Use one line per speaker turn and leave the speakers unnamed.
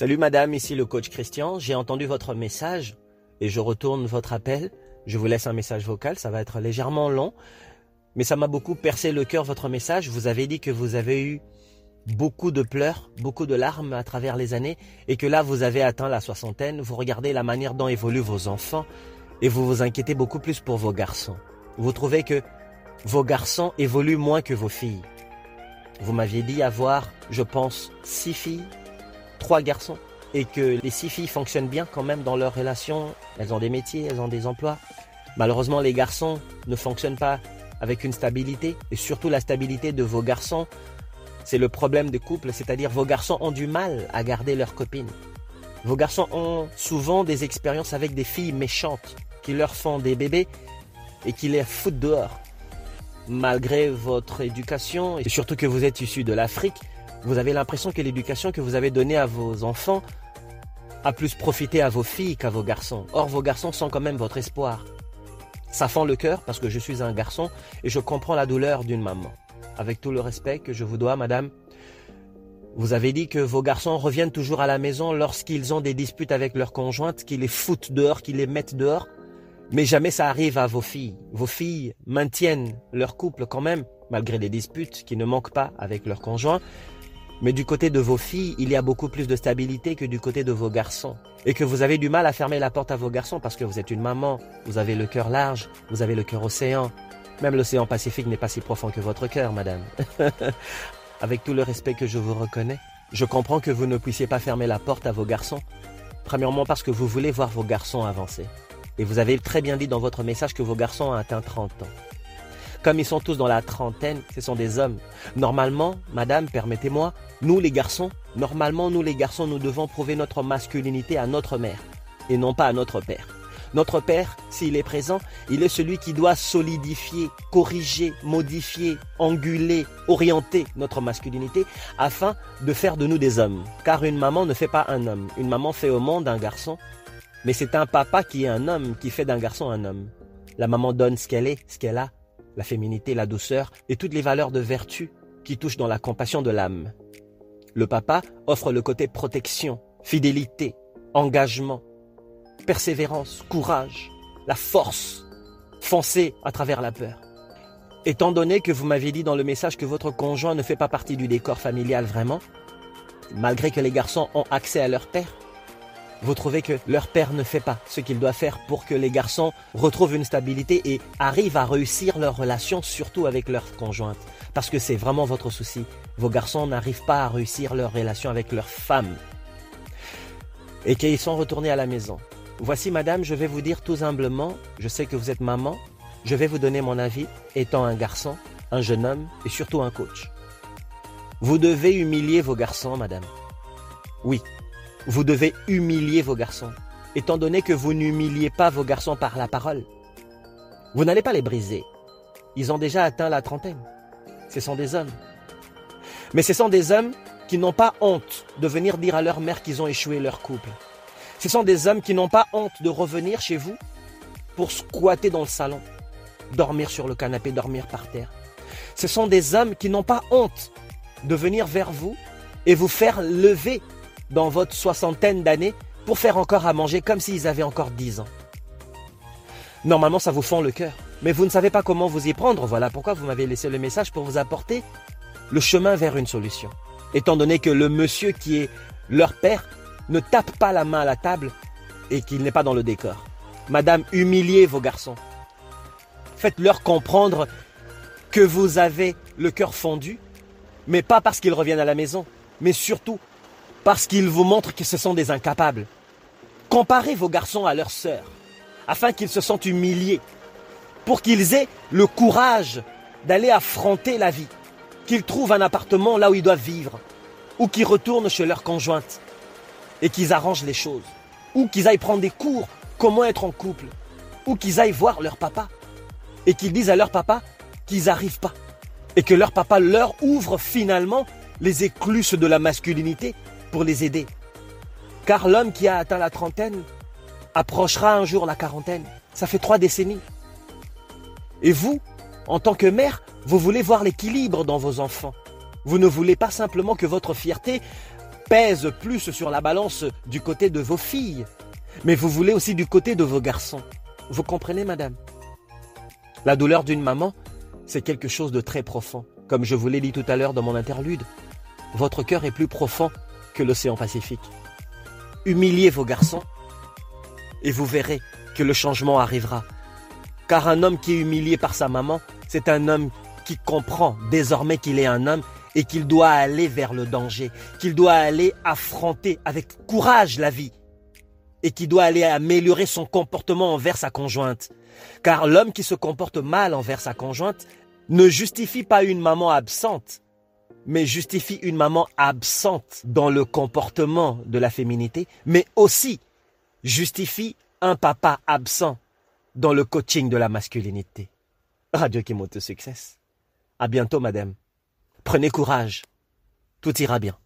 Salut madame, ici le coach Christian. J'ai entendu votre message et je retourne votre appel. Je vous laisse un message vocal, ça va être légèrement long, mais ça m'a beaucoup percé le cœur votre message. Vous avez dit que vous avez eu beaucoup de pleurs, beaucoup de larmes à travers les années et que là vous avez atteint la soixantaine. Vous regardez la manière dont évoluent vos enfants et vous vous inquiétez beaucoup plus pour vos garçons. Vous trouvez que vos garçons évoluent moins que vos filles. Vous m'aviez dit avoir, je pense, six filles trois garçons et que les six filles fonctionnent bien quand même dans leur relation. Elles ont des métiers, elles ont des emplois. Malheureusement, les garçons ne fonctionnent pas avec une stabilité et surtout la stabilité de vos garçons. C'est le problème de couple, c'est-à-dire vos garçons ont du mal à garder leurs copines. Vos garçons ont souvent des expériences avec des filles méchantes qui leur font des bébés et qui les foutent dehors. Malgré votre éducation et surtout que vous êtes issu de l'Afrique, vous avez l'impression que l'éducation que vous avez donnée à vos enfants a plus profité à vos filles qu'à vos garçons. Or, vos garçons sont quand même votre espoir. Ça fend le cœur parce que je suis un garçon et je comprends la douleur d'une maman. Avec tout le respect que je vous dois, madame, vous avez dit que vos garçons reviennent toujours à la maison lorsqu'ils ont des disputes avec leurs conjointes, qu'ils les foutent dehors, qu'ils les mettent dehors. Mais jamais ça arrive à vos filles. Vos filles maintiennent leur couple quand même, malgré les disputes qui ne manquent pas avec leurs conjoints. Mais du côté de vos filles, il y a beaucoup plus de stabilité que du côté de vos garçons. Et que vous avez du mal à fermer la porte à vos garçons parce que vous êtes une maman, vous avez le cœur large, vous avez le cœur océan. Même l'océan Pacifique n'est pas si profond que votre cœur, madame. Avec tout le respect que je vous reconnais, je comprends que vous ne puissiez pas fermer la porte à vos garçons. Premièrement parce que vous voulez voir vos garçons avancer. Et vous avez très bien dit dans votre message que vos garçons ont atteint 30 ans. Comme ils sont tous dans la trentaine, ce sont des hommes. Normalement, madame, permettez-moi, nous les garçons, normalement, nous les garçons, nous devons prouver notre masculinité à notre mère et non pas à notre père. Notre père, s'il est présent, il est celui qui doit solidifier, corriger, modifier, anguler, orienter notre masculinité afin de faire de nous des hommes. Car une maman ne fait pas un homme. Une maman fait au monde un garçon, mais c'est un papa qui est un homme qui fait d'un garçon un homme. La maman donne ce qu'elle est, ce qu'elle a, la féminité, la douceur et toutes les valeurs de vertu qui touchent dans la compassion de l'âme. Le papa offre le côté protection, fidélité, engagement, persévérance, courage, la force, foncer à travers la peur. Étant donné que vous m'aviez dit dans le message que votre conjoint ne fait pas partie du décor familial vraiment, malgré que les garçons ont accès à leur père, vous trouvez que leur père ne fait pas ce qu'il doit faire pour que les garçons retrouvent une stabilité et arrivent à réussir leur relation, surtout avec leur conjointe. Parce que c'est vraiment votre souci. Vos garçons n'arrivent pas à réussir leur relation avec leur femme. Et qu'ils sont retournés à la maison. Voici, madame, je vais vous dire tout humblement, je sais que vous êtes maman, je vais vous donner mon avis, étant un garçon, un jeune homme et surtout un coach. Vous devez humilier vos garçons, madame. Oui, vous devez humilier vos garçons, étant donné que vous n'humiliez pas vos garçons par la parole. Vous n'allez pas les briser. Ils ont déjà atteint la trentaine. Ce sont des hommes. Mais ce sont des hommes qui n'ont pas honte de venir dire à leur mère qu'ils ont échoué leur couple. Ce sont des hommes qui n'ont pas honte de revenir chez vous pour squatter dans le salon, dormir sur le canapé, dormir par terre. Ce sont des hommes qui n'ont pas honte de venir vers vous et vous faire lever dans votre soixantaine d'années pour faire encore à manger comme s'ils avaient encore dix ans. Normalement, ça vous fend le cœur, mais vous ne savez pas comment vous y prendre. Voilà pourquoi vous m'avez laissé le message pour vous apporter le chemin vers une solution. Étant donné que le monsieur qui est leur père ne tape pas la main à la table et qu'il n'est pas dans le décor. Madame, humiliez vos garçons. Faites-leur comprendre que vous avez le cœur fondu, mais pas parce qu'ils reviennent à la maison, mais surtout parce qu'ils vous montrent que ce sont des incapables. Comparez vos garçons à leurs sœurs, afin qu'ils se sentent humiliés, pour qu'ils aient le courage d'aller affronter la vie, qu'ils trouvent un appartement là où ils doivent vivre, ou qu'ils retournent chez leur conjointe, et qu'ils arrangent les choses, ou qu'ils aillent prendre des cours, comment être en couple, ou qu'ils aillent voir leur papa, et qu'ils disent à leur papa qu'ils n'arrivent pas, et que leur papa leur ouvre finalement les écluses de la masculinité pour les aider. Car l'homme qui a atteint la trentaine approchera un jour la quarantaine. Ça fait trois décennies. Et vous, en tant que mère, vous voulez voir l'équilibre dans vos enfants. Vous ne voulez pas simplement que votre fierté pèse plus sur la balance du côté de vos filles, mais vous voulez aussi du côté de vos garçons. Vous comprenez, madame? La douleur d'une maman, c'est quelque chose de très profond. Comme je vous l'ai dit tout à l'heure dans mon interlude, votre cœur est plus profond l'océan Pacifique. Humiliez vos garçons et vous verrez que le changement arrivera. Car un homme qui est humilié par sa maman, c'est un homme qui comprend désormais qu'il est un homme et qu'il doit aller vers le danger, qu'il doit aller affronter avec courage la vie et qui doit aller améliorer son comportement envers sa conjointe. Car l'homme qui se comporte mal envers sa conjointe ne justifie pas une maman absente, mais justifie une maman absente dans le comportement de la féminité, mais aussi justifie un papa absent dans le coaching de la masculinité. Radio qui monte succès. À bientôt, madame. Prenez courage. Tout ira bien.